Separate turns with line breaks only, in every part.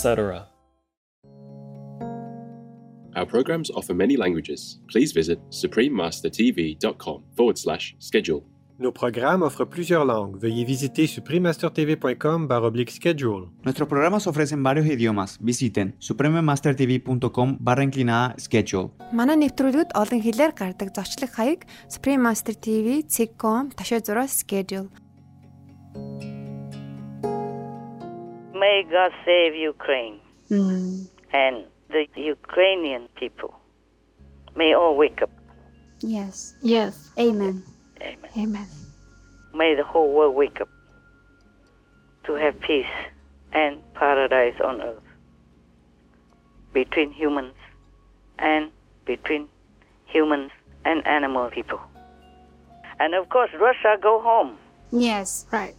etc.
Our programs offer many languages. Please visit suprememastertv.com forward slash schedule.
Nos programas offrent plusieurs langues. Veuillez visiter suprememastertv.com oblique schedule.
Nuestros programas ofrecen varios idiomas. Visiten suprememastertv.com barra inclinada schedule.
Манай нэвтрүүлгүүд олон хэлээр гардаг зочлог хаяг Supreme Master TV цэг.com ташаа зураа schedule.
May God save Ukraine mm. and the Ukrainian people. May all wake up.
Yes.
Yes.
Amen.
Amen.
Amen.
May the whole world wake up to have peace and paradise on earth between humans and between humans and animal people. And of course, Russia go home.
Yes.
Right.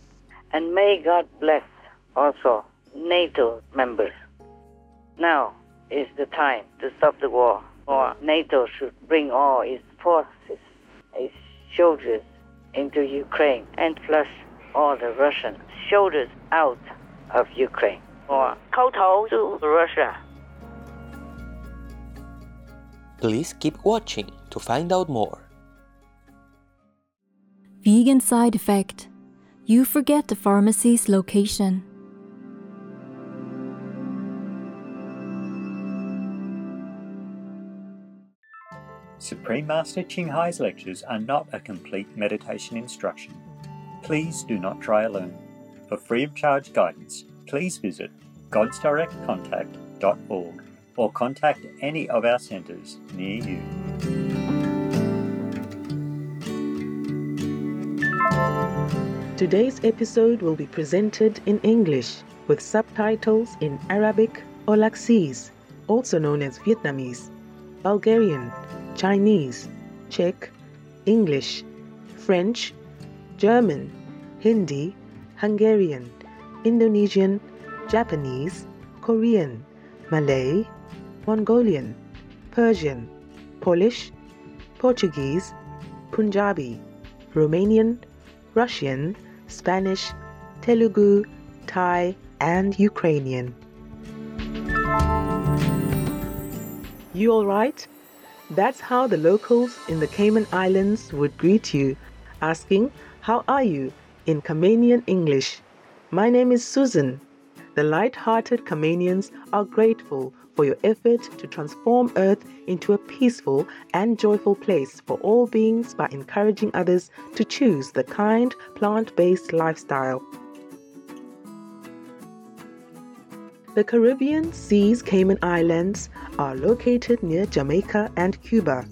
And may God bless also NATO members. Now is the time to stop the war, or NATO should bring all its forces, its soldiers into Ukraine and flush all the Russian soldiers out of Ukraine, or 叩头 to Russia.
Please keep watching to find out more.
Vegan side effect. You forget the pharmacy's location.
Supreme Master Ching Hai's lectures are not a complete meditation instruction. Please do not try alone. For free of charge guidance, please visit godsdirectcontact.org or contact any of our centres near you.
Today's episode will be presented in English with subtitles in Arabic or Aulacese, also known as Vietnamese, Bulgarian, Chinese, Czech, English, French, German, Hindi, Hungarian, Indonesian, Japanese, Korean, Malay, Mongolian, Persian, Polish, Portuguese, Punjabi, Romanian, Russian, Spanish, Telugu, Thai, and Ukrainian. You all right? That's how the locals in the Cayman Islands would greet you, asking, How are you? in Caymanian English. My name is Susan. The light hearted Caymanians are grateful for your effort to transform Earth into a peaceful and joyful place for all beings by encouraging others to choose the kind, plant based lifestyle. The Caribbean Seas Cayman Islands are located near Jamaica and Cuba.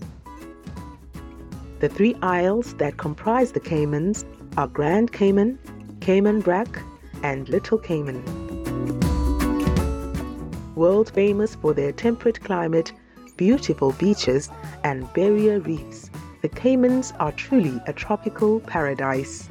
The three isles that comprise the Caymans are Grand Cayman, Cayman Brac, and Little Cayman. World famous for their temperate climate, beautiful beaches, and barrier reefs, the Caymans are truly a tropical paradise.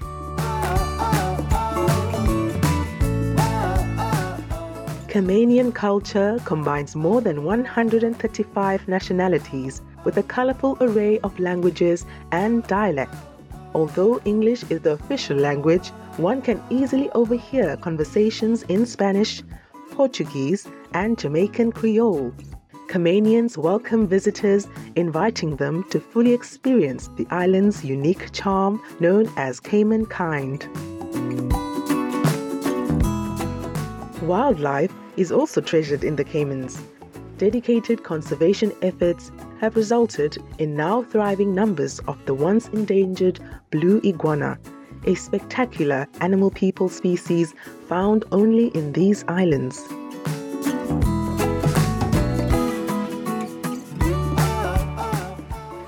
Caymanian culture combines more than 135 nationalities with a colorful array of languages and dialects. Although English is the official language, one can easily overhear conversations in Spanish, Portuguese, and Jamaican Creole. Caymanians welcome visitors, inviting them to fully experience the island's unique charm known as Cayman Kind. Wildlife is also treasured in the Caymans. Dedicated conservation efforts have resulted in now thriving numbers of the once endangered blue iguana, a spectacular animal people species found only in these islands.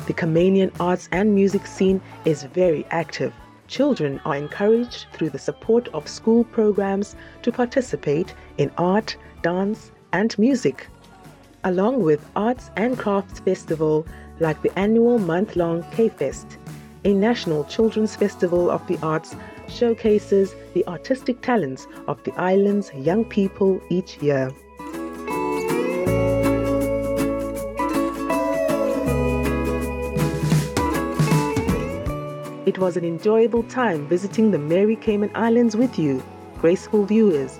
The Caymanian arts and music scene is very active. Children are encouraged through the support of school programs to participate in art, dance, and music, along with arts and crafts festival like the annual month-long Cayfest, a national children's festival of the arts showcases the artistic talents of the island's young people each year. Was an enjoyable time visiting the Mary Cayman Islands with you, graceful viewers.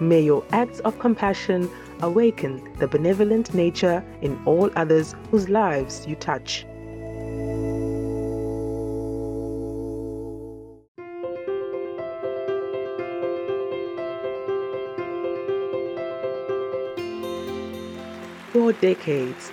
May your acts of compassion awaken the benevolent nature in all others whose lives you touch. For decades,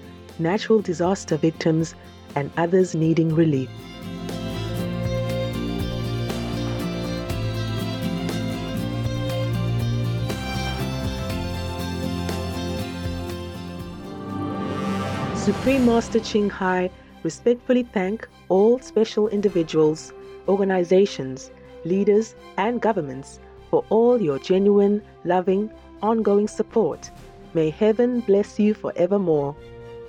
natural disaster victims, and others needing relief. Supreme Master Ching Hai respectfully thank all special individuals, organizations, leaders, and governments for all your genuine, loving, ongoing support. May heaven bless you forevermore.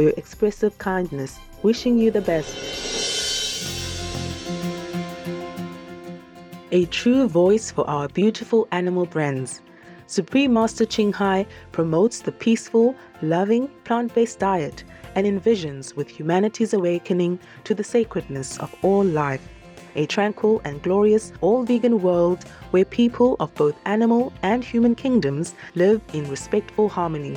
for your expressive kindness, wishing you the best. A true voice for our beautiful animal friends. Supreme Master Ching Hai promotes the peaceful, loving, plant based diet and envisions with humanity's awakening to the sacredness of all life. A tranquil and glorious all vegan world where people of both animal and human kingdoms live in respectful harmony.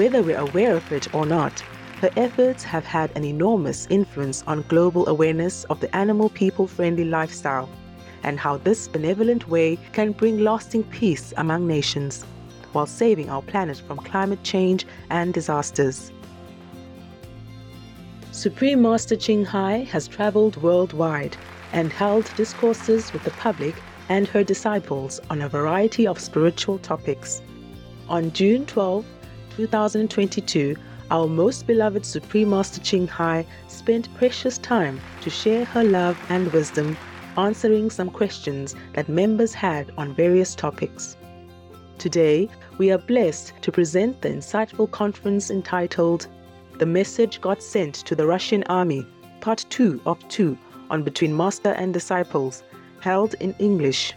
Whether we're aware of it or not, her efforts have had an enormous influence on global awareness of the animal people friendly lifestyle and how this benevolent way can bring lasting peace among nations while saving our planet from climate change and disasters. Supreme Master Ching Hai has traveled worldwide and held discourses with the public and her disciples on a variety of spiritual topics. On June 12, 2022, our most beloved Supreme Master Ching Hai spent precious time to share her love and wisdom, answering some questions that members had on various topics. Today, we are blessed to present the insightful conference entitled The Message God Sent to the Russian Army, Part 2 of 2 on Between Master and Disciples, held in English.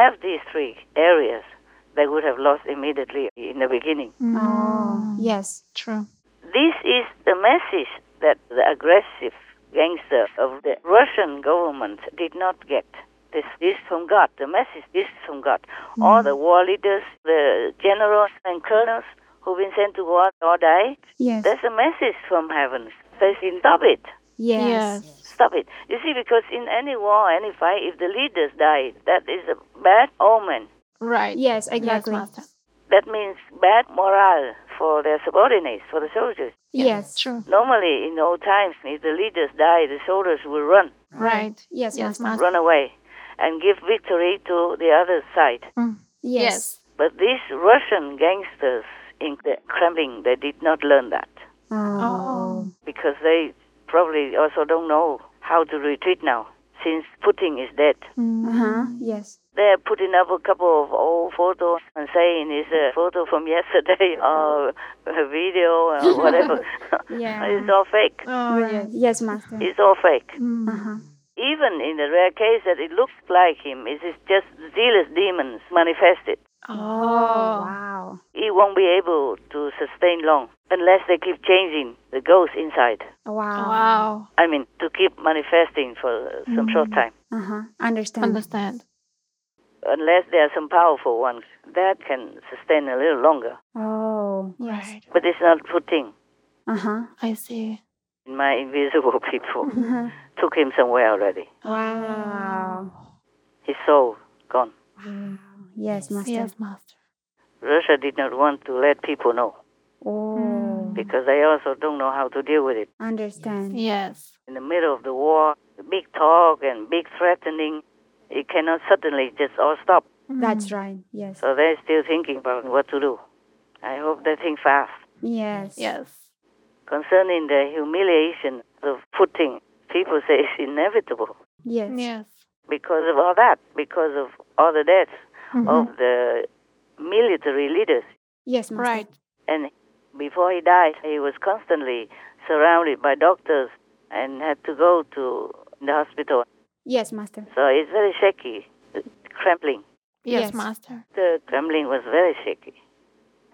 Have these three areas, they would have lost immediately in the beginning. Mm.
Oh, yes.
True.
This is the message that the aggressive gangster of the Russian government did not get. This is from God. The message is from God. Mm. All the war leaders, the generals and colonels who've been sent to war or die,
Yes.
there's a message from heaven. Says, stop it.
Yes.
Stop it. You see, because in any war, any fight, if the leaders die, that is a bad omen.
Right.
Yes, exactly.
Master.
That means bad morale for their subordinates, for the soldiers.
Yes.
True.
Normally, in old times, if the leaders die, the soldiers will run,
Right.
Yes,
Yes,
Master.
Master.
run away, and give victory to the other side. Mm.
Yes.
But these Russian gangsters in the Kremlin, they did not learn that
Oh. oh.
because they probably also don't know how to retreat now, since Putin is dead.
Uh-huh. Yes.
They're putting up a couple of old photos and saying it's a photo from yesterday or a video or whatever.
Yeah.
it's all fake.
Oh,
Right.
yes.
Yes, Master.
It's all fake.
Uh-huh.
Even in the rare case that it looks like him, it is just zealous demons manifested.
Oh,
Oh.
wow.
He won't be able to sustain long unless they keep changing the ghost inside.
Wow.
Wow.
I mean, to keep manifesting for some short time.
Uh-huh. Understand.
Understand.
Unless there are some powerful ones that can sustain a little longer.
Oh.
Right.
But it's not Putin.
Uh-huh.
I see.
My invisible people
Uh-huh.
took him somewhere already.
Wow.
His soul gone.
Yes, Master.
Yes, Master.
Russia did not want to let people know.
Oh. Oh.
because they also don't know how to deal with it.
Understand.
Yes.
In the middle of the war, big talk and big threatening, it cannot suddenly just all stop. Hmm.
That's right. Yes.
So they're still thinking about what to do. I hope they think fast.
Yes.
Yes.
Concerning the humiliation of Putin, people say it's inevitable
Yes.
Yes.
because of all that, because of all the deaths
Mm-hmm.
of the military leaders.
Yes, master.
Right.
And before he died, he was constantly surrounded by doctors and had to go to the hospital.
Yes, master.
So it's very shaky, trembling.
Yes,
Yes.
master.
The trembling was very shaky.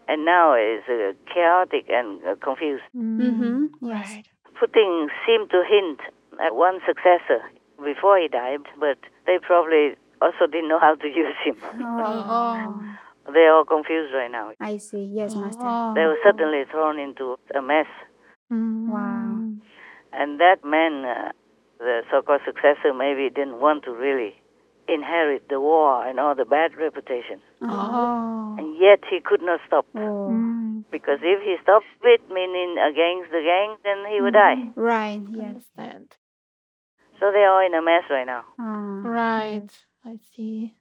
And now it's uh, chaotic and uh, confused.
Mm-hmm. Yes.
Right.
Putin seemed to hint at one successor before he died, but they probably also didn't know how to use him.
Oh.
They're all confused right now.
I see. Yes, master.
Oh.
They were suddenly thrown into a mess.
Mm.
Wow.
And that man, uh, the so-called successor, maybe didn't want to really inherit the war and all the bad reputation.
Oh.
And yet he could not stop.
Oh.
Mm.
Because if he stopped it, meaning against the gang, then he would die.
Right. Yes.
Understand.
So they're all in a mess right now.
Ah.
Right. I see.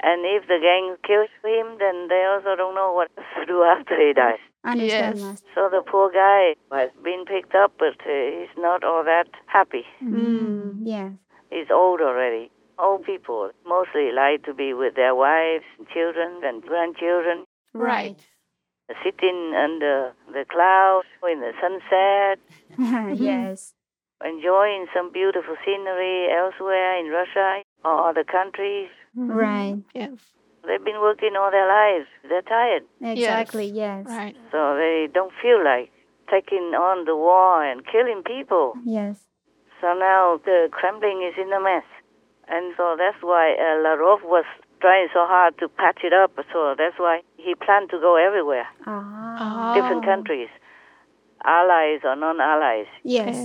And if the gang kills him, then they also don't know what to do after he dies.
Understand,
Yes.
So the poor guy has been picked up, but uh, he's not all that happy.
Mm. Yes.
He's old already. Old people mostly like to be with their wives, and children, and grandchildren,
Right.
sitting under the clouds in the sunset,
yes.
enjoying some beautiful scenery elsewhere in Russia or other countries.
Right.
Yes.
They've been working all their lives. They're tired.
Exactly. Yes.
Right.
So they don't feel like taking on the war and killing people.
Yes.
So now the Kremlin is in a mess. And so that's why uh, Lavrov was trying so hard to patch it up. So that's why he planned to go everywhere,
Ah.
different countries, allies or non-allies.
Yes.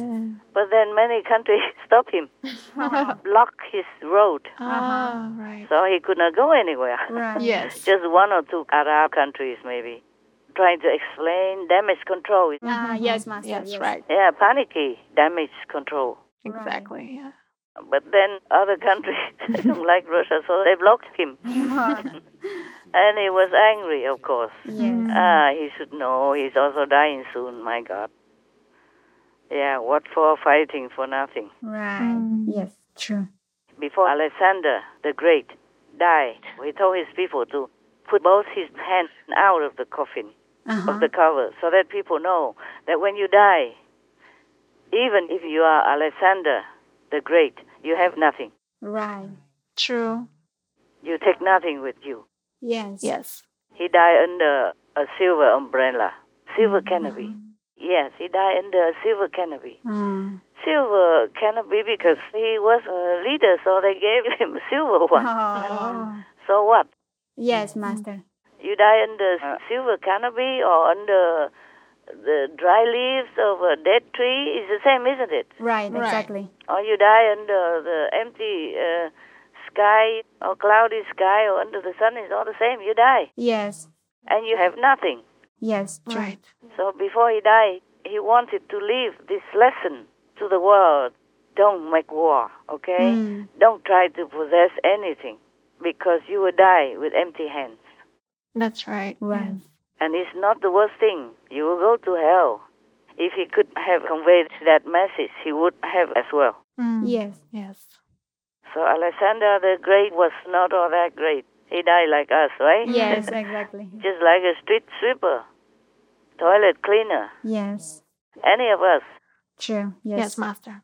But then many countries stop him, block his road,
Ah, right.
so he could not go anywhere.
Right.
Yes.
Just one or two Arab countries maybe, trying to explain damage control.
Ah. Yes, master.
Yes,
yes.
right.
Yeah, panicky damage control.
Exactly. Yeah.
But then other countries don't like Russia, so they blocked him. And he was angry, of course.
Yes.
Ah, he should know he's also dying soon, my God. Yeah, what for fighting for nothing?
Right. Yes. True.
Before Alexander the Great died, he told his people to put both his hands out of the coffin,
Uh-huh.
of the cover, so that people know that when you die, even if you are Alexander the Great, you have nothing.
Right.
True.
You take nothing with you.
Yes.
Yes.
He died under a silver umbrella, silver canopy. Yes, he died under a silver canopy.
Ah.
Silver canopy because he was a leader, so they gave him a silver one.
Oh.
So what?
Yes, master.
You die under a silver canopy or under the dry leaves of a dead tree is the same, isn't it?
Right.
Right.
Exactly.
Or you die under the empty uh, sky or cloudy sky or under the sun is all the same. You die
Yes.
and you have nothing.
Yes.
Right.
So before he died, he wanted to leave this lesson to the world. Don't make war, okay?
Mm.
Don't try to possess anything because you will die with empty hands.
That's right.
Right.
And it's not the worst thing. You will go to hell. If he could have conveyed that message, he would have as well.
Mm.
Yes.
Yes.
So Alexander the Great was not all that great. He died like us, right?
Yes. Exactly.
Just like a street sweeper, toilet cleaner,
Yes.
any of us.
True.
Yes,
Yes.
master.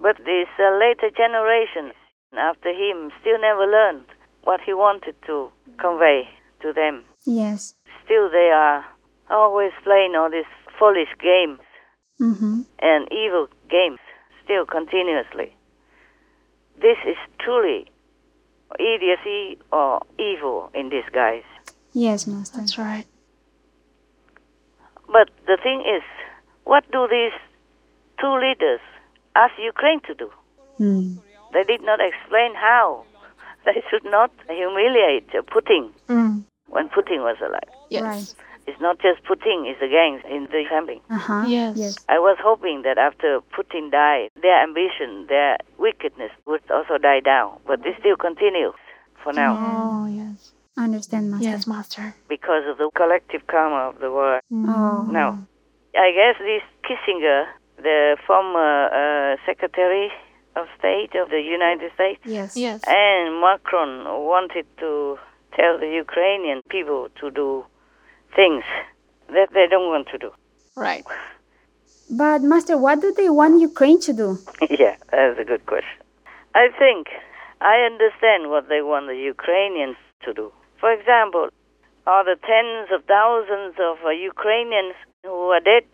But this uh, later generation after him still never learned what he wanted to convey to them.
Yes.
Still, they are always playing all these foolish games
Mm-hmm.
and evil games, still continuously. This is truly idiocy or evil in disguise.
Yes, master.
That's right.
But the thing is, what do these two leaders ask Ukraine to do?
Mm.
They did not explain how. They should not humiliate Putin
Mm.
when Putin was alive.
Yes.
Right.
It's not just Putin, it's the gangs in the family.
Uh-huh.
Yes.
Yes.
I was hoping that after Putin died, their ambition, their wickedness would also die down. But this still continues for now
Oh, yes.
Understand, Master.
Yes, Master.
because of the collective karma of the war.
Oh.
No. I guess this Kissinger, the former uh, Secretary of State of the United States,
Yes.
Yes.
and Macron wanted to tell the Ukrainian people to do things that they don't want to do.
Right.
But, Master, what do they want Ukraine to do?
yeah, that's a good question. I think I understand what they want the Ukrainians to do. For example, are the tens of thousands of uh, Ukrainians who are dead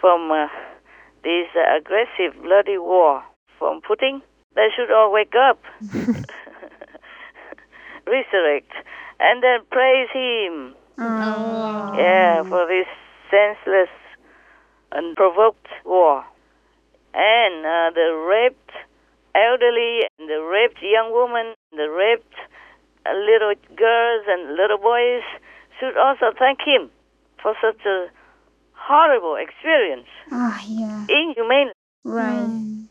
from uh, this uh, aggressive, bloody war from Putin? They should all wake up, resurrect, and then praise him.
Oh.
Yeah, for this senseless, unprovoked war. And uh, the raped elderly, the raped young woman, the raped uh, little girls and little boys should also thank him for such a horrible experience,
Ah, yeah.
inhumane.
Right.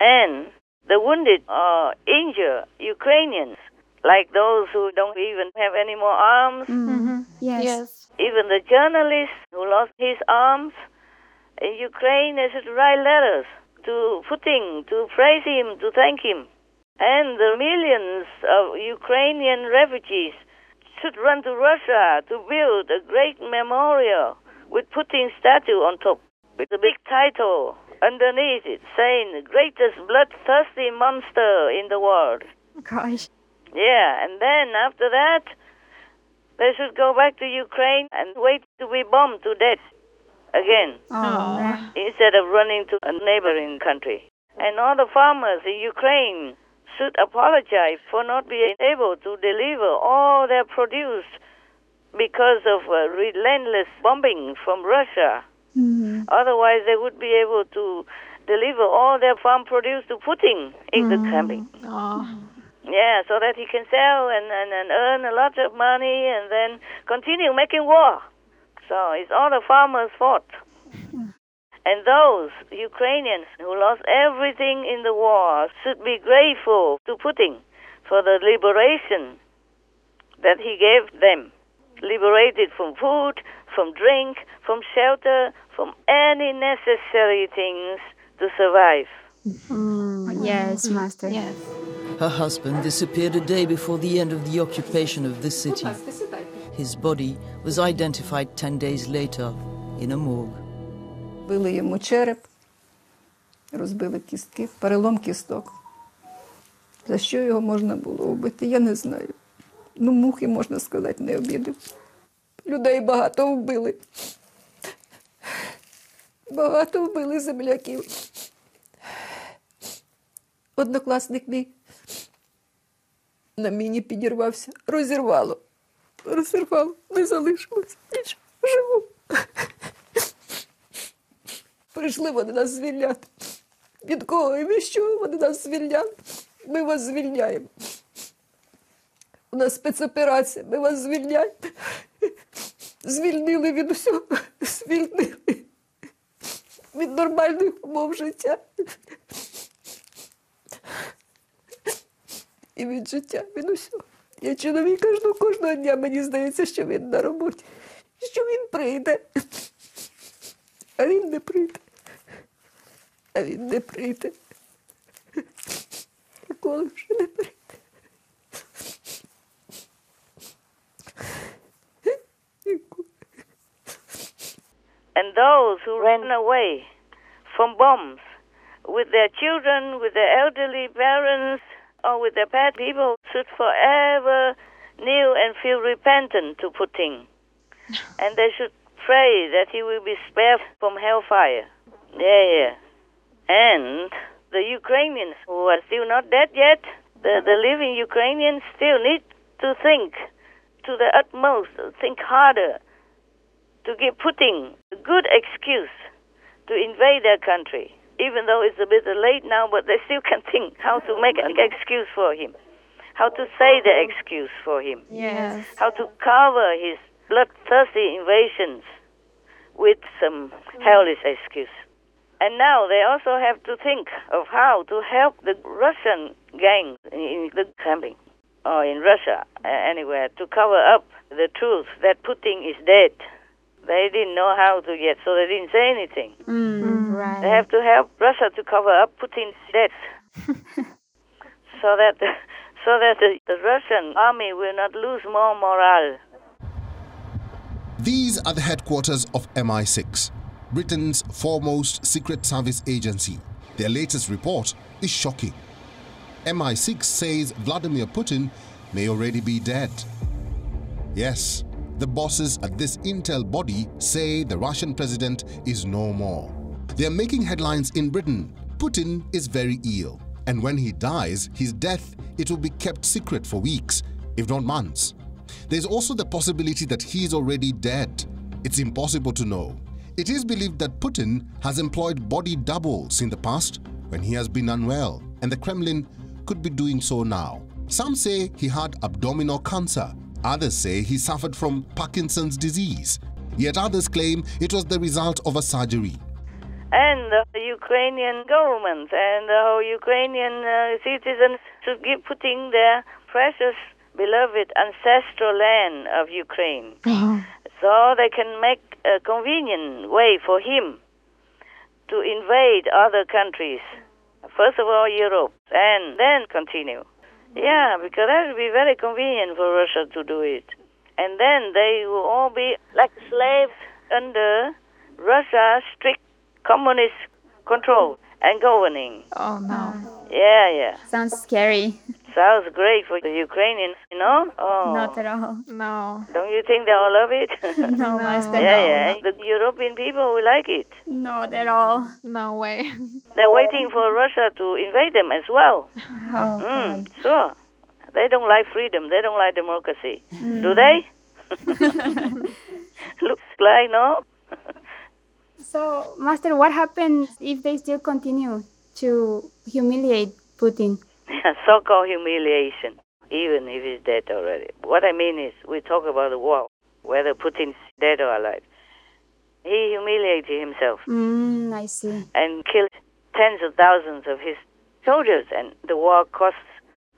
And the wounded or injured Ukrainians, like those who don't even have any more arms,
Mm-hmm. Yes.
Yes.
even the journalist who lost his arms in Ukraine, they should write letters to Putin to praise him, to thank him. And the millions of Ukrainian refugees should run to Russia to build a great memorial with Putin's statue on top, with a big title underneath it saying, greatest bloodthirsty monster in the world.
Gosh.
Yeah, and then after that, they should go back to Ukraine and wait to be bombed to death again
man.
instead of running to a neighboring country. And all the farmers in Ukraine should apologize for not being able to deliver all their produce because of uh, relentless bombing from Russia.
Mm-hmm.
Otherwise, they would be able to deliver all their farm produce to Putin in the camping.
Oh.
Yeah, so that he can sell and, and, and earn a lot of money and then continue making war. So it's all the farmers' fault. Hmm. And those Ukrainians who lost everything in the war should be grateful to Putin for the liberation that he gave them. Liberated from food, from drink, from shelter, from any necessary things to survive.
Yes, Master.
Yes.
Her husband disappeared a day before the end of the occupation of the city. His body was identified 10 days later in a morgue.
Били йому череп, розбили кістки, перелом кісток. За що його можна було вбити, я не знаю. Ну, мухи, можна сказати, не обідав. Людей багато вбили. Багато вбили земляків. Однокласник мій на міні підірвався, розірвало. Розірвало, не залишилося. Нічого, живу. Прийшли вони нас звільняти. Від кого і від чого вони нас звільняли? Ми вас звільняємо. У нас спецоперація, ми вас звільняємо. Звільнили від усього, звільнили від нормальних умов життя. І від життя, від усього. Я чоловіка жду кожного дня, мені здається, що він на роботі, що він прийде. А він не прийде. А він не прийде. Ніколи вже не прийде.
and those who ran away from bombs with their children, with their elderly parents, or with their pet people should forever kneel and feel repentant to Putin. and they should pray that he will be spared from hellfire. Yeah, yeah. And the Ukrainians who are still not dead yet, the, the living Ukrainians still need to think to the utmost, think harder, to give Putin a good excuse to invade their country. Even though it's a bit late now, but they still can think how to make an excuse for him, how to say the excuse for him,
Yes.
how to cover his bloodthirsty invasions with some hellish excuse. And now they also have to think of how to help the Russian gangs in the Kremlin or in Russia, anywhere, to cover up the truth that Putin is dead. They didn't know how to get, so they didn't say anything.
Mm, right.
They have to help Russia to cover up Putin's death, so that the, so that the, the Russian army will not lose more morale.
These are the headquarters of MI6, Britain's foremost secret service agency. Their latest report is shocking. MI6 says Vladimir Putin may already be dead. Yes, the bosses at this intel body say the Russian president is no more. They are making headlines in Britain. Putin is very ill, and when he dies, his death it will be kept secret for weeks, if not months. There's also the possibility that he is already dead. It's impossible to know. It is believed that Putin has employed body doubles in the past when he has been unwell, and the Kremlin could be doing so now. Some say he had abdominal cancer, others say he suffered from Parkinson's disease, yet others claim it was the result of a surgery.
And the Ukrainian government and the whole Ukrainian uh, citizens should give Putin their precious, beloved ancestral land of Ukraine. So they can make a convenient way for him to invade other countries. First of all, Europe, and then continue. Yeah, because that would be very convenient for Russia to do it. And then they will all be like slaves under Russia's strict communist control and governing.
Oh no.
Yeah, yeah.
Sounds scary.
Sounds great for the Ukrainians, you know? Oh.
Not at all. No.
Don't you think they all love it?
No, Master.
yeah,
no.
yeah. The European people will like it.
Not at all. No way.
They're waiting for Russia to invade them as well.
Oh,
Mm, sure. They don't like freedom. They don't like democracy. Do they? Looks like no.
So, Master, what happens if they still continue to humiliate Putin?
so-called humiliation, even if he's dead already. What I mean is, we talk about the war, whether Putin's dead or alive. He humiliated himself
Mm, I see.
and killed tens of thousands of his soldiers, and the war cost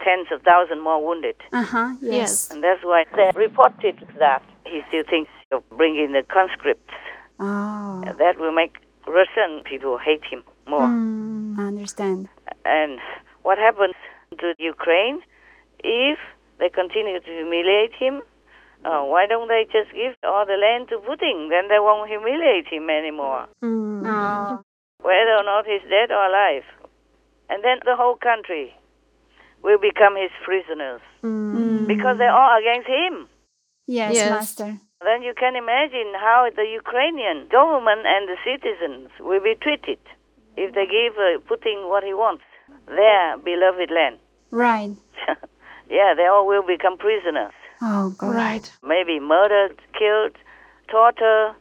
tens of thousands more wounded.
Uh huh. Yes.
And that's why they reported that he still thinks of bringing the conscripts.
Oh.
That will make Russian people hate him more.
Mm, I understand.
And what happens to Ukraine if they continue to humiliate him? Uh, why don't they just give all the land to Putin? Then they won't humiliate him anymore,
Oh.
whether or not he's dead or alive. And then the whole country will become his prisoners because they're all against him.
Yes,
Yes.
Master.
Then you can imagine how the Ukrainian government and the citizens will be treated if they give uh, Putin what he wants, their beloved land.
Right.
yeah, they all will become prisoners.
Oh, God. Right.
Maybe murdered, killed, tortured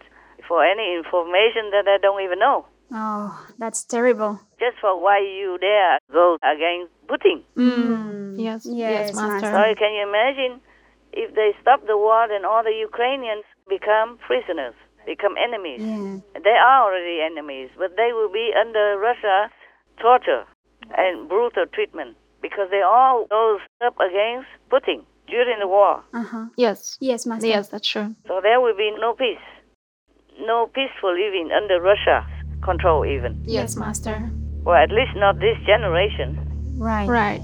for any information that they don't even know.
Oh, that's terrible.
Just for why you dare go against Putin.
Mm. Yes. Yes, Master.
So can you imagine if they stop the war, then all the Ukrainians become prisoners, become enemies.
Yeah.
They are already enemies, but they will be under Russia's torture and brutal treatment because they all rose up against Putin during the war.
Uh huh. Yes. Yes, Master. Yes, that's true.
So there will be no peace, no peaceful living under Russia's control, even.
Yes, Master.
Well, at least not this generation.
Right. Right.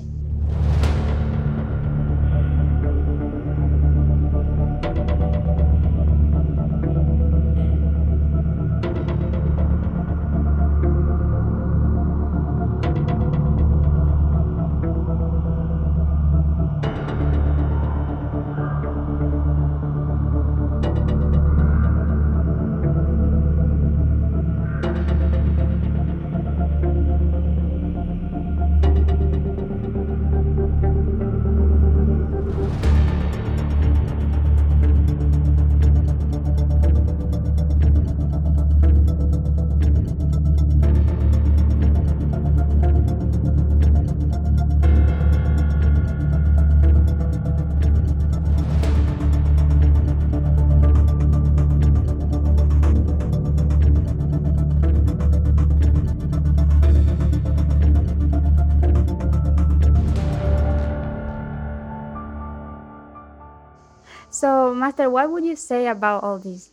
So, Master, what would you say about all this?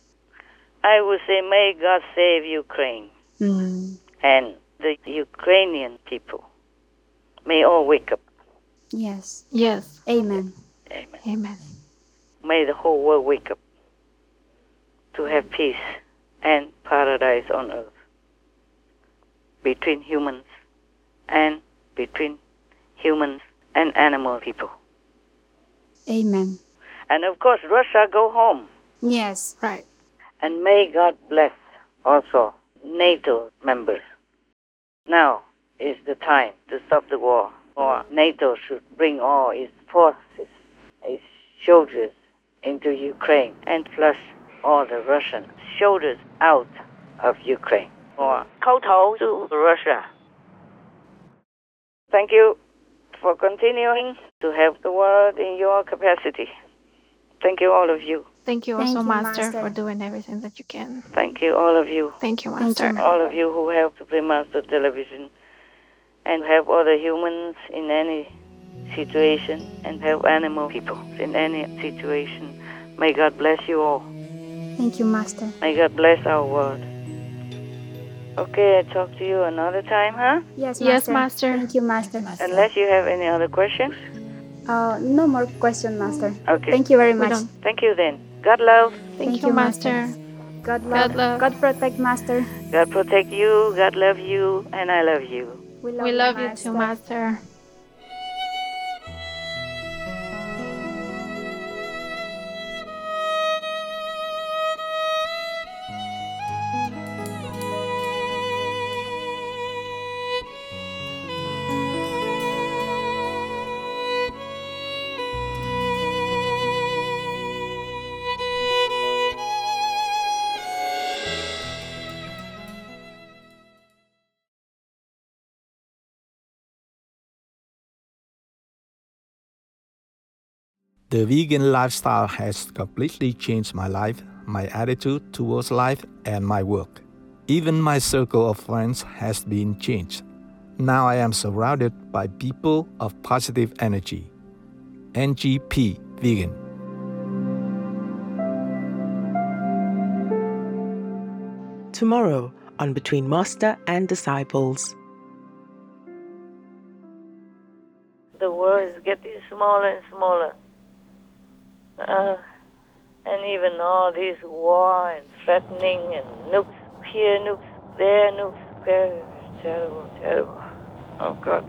I would say, may God save Ukraine
Mm.
and the Ukrainian people. May all wake up.
Yes.
Yes.
Amen.
Amen.
Amen.
May the whole world wake up to have peace and paradise on earth between humans and between humans and animal people.
Amen.
And of course, Russia go home.
Yes.
Right.
And may God bless also NATO members. Now is the time to stop the war, or NATO should bring all its forces, its soldiers into Ukraine and flush all the Russian soldiers out of Ukraine, or 叩头 to Russia. Thank you for continuing to help the world in your capacity. Thank you, all of you.
Thank you
Thank
also,
you,
Master,
Master.
for doing everything that you can.
Thank you, all of you.
Thank you,
Thank
Master.
you.
all of you who help to bring Master Television and help other humans in any situation and help animal people in any situation. May God bless you all.
Thank you, Master.
May God bless our world. Okay, I talk to you another time, huh?
Yes, Master.
Yes, Master.
Thank you, Master.
Unless you have any other questions.
Uh, no more question, Master.
Okay.
Thank you very much.
Thank you then. God love.
Thank, you, Master.
God love.
God love.
God protect, Master.
God protect you. God love you. And I love you.
We love,
We love you too, Master.
The vegan lifestyle has completely changed my life, my attitude towards life, and my work. Even my circle of friends has been changed. Now I am surrounded by people of positive energy. NGP Vegan.
Tomorrow on Between Master and Disciples.
The world is getting smaller and smaller. Uh, and even all this war and threatening and nukes here, nukes there, nukes there. Terrible, terrible. Oh, God.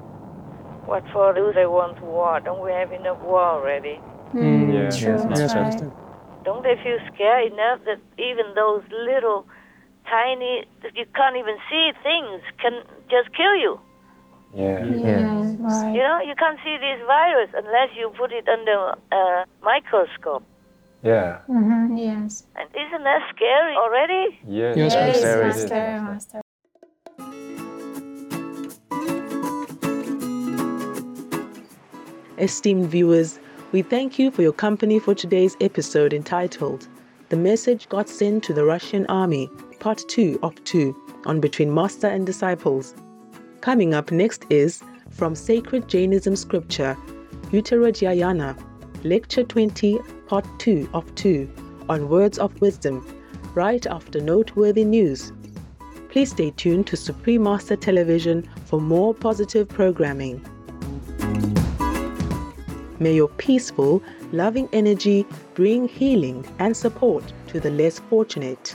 What for do they want war? Don't we have enough war already?
Mm, yeah,
true,
yes,
that's
yes,
right.
Don't they feel scared enough that even those little tiny, that you can't even see things can just kill you?
Yeah.
Yes, right.
You know, you can't see this virus unless you put it under a microscope.
Yeah.
Mm-hmm. Yes.
And isn't that scary already?
Yes,
Yes,
yes, very
Master.
good.
Master.
Esteemed viewers, we thank you for your company for today's episode entitled The Message God Sent to the Russian Army, Part 2 of 2 on Between Master and Disciples. Coming up next is From Sacred Jainism Scripture, Uttaradhyayana, Lecture 20, Part 2 of 2 on Words of Wisdom, right after noteworthy news. Please stay tuned to Supreme Master Television for more positive programming. May your peaceful, loving energy bring healing and support to the less fortunate.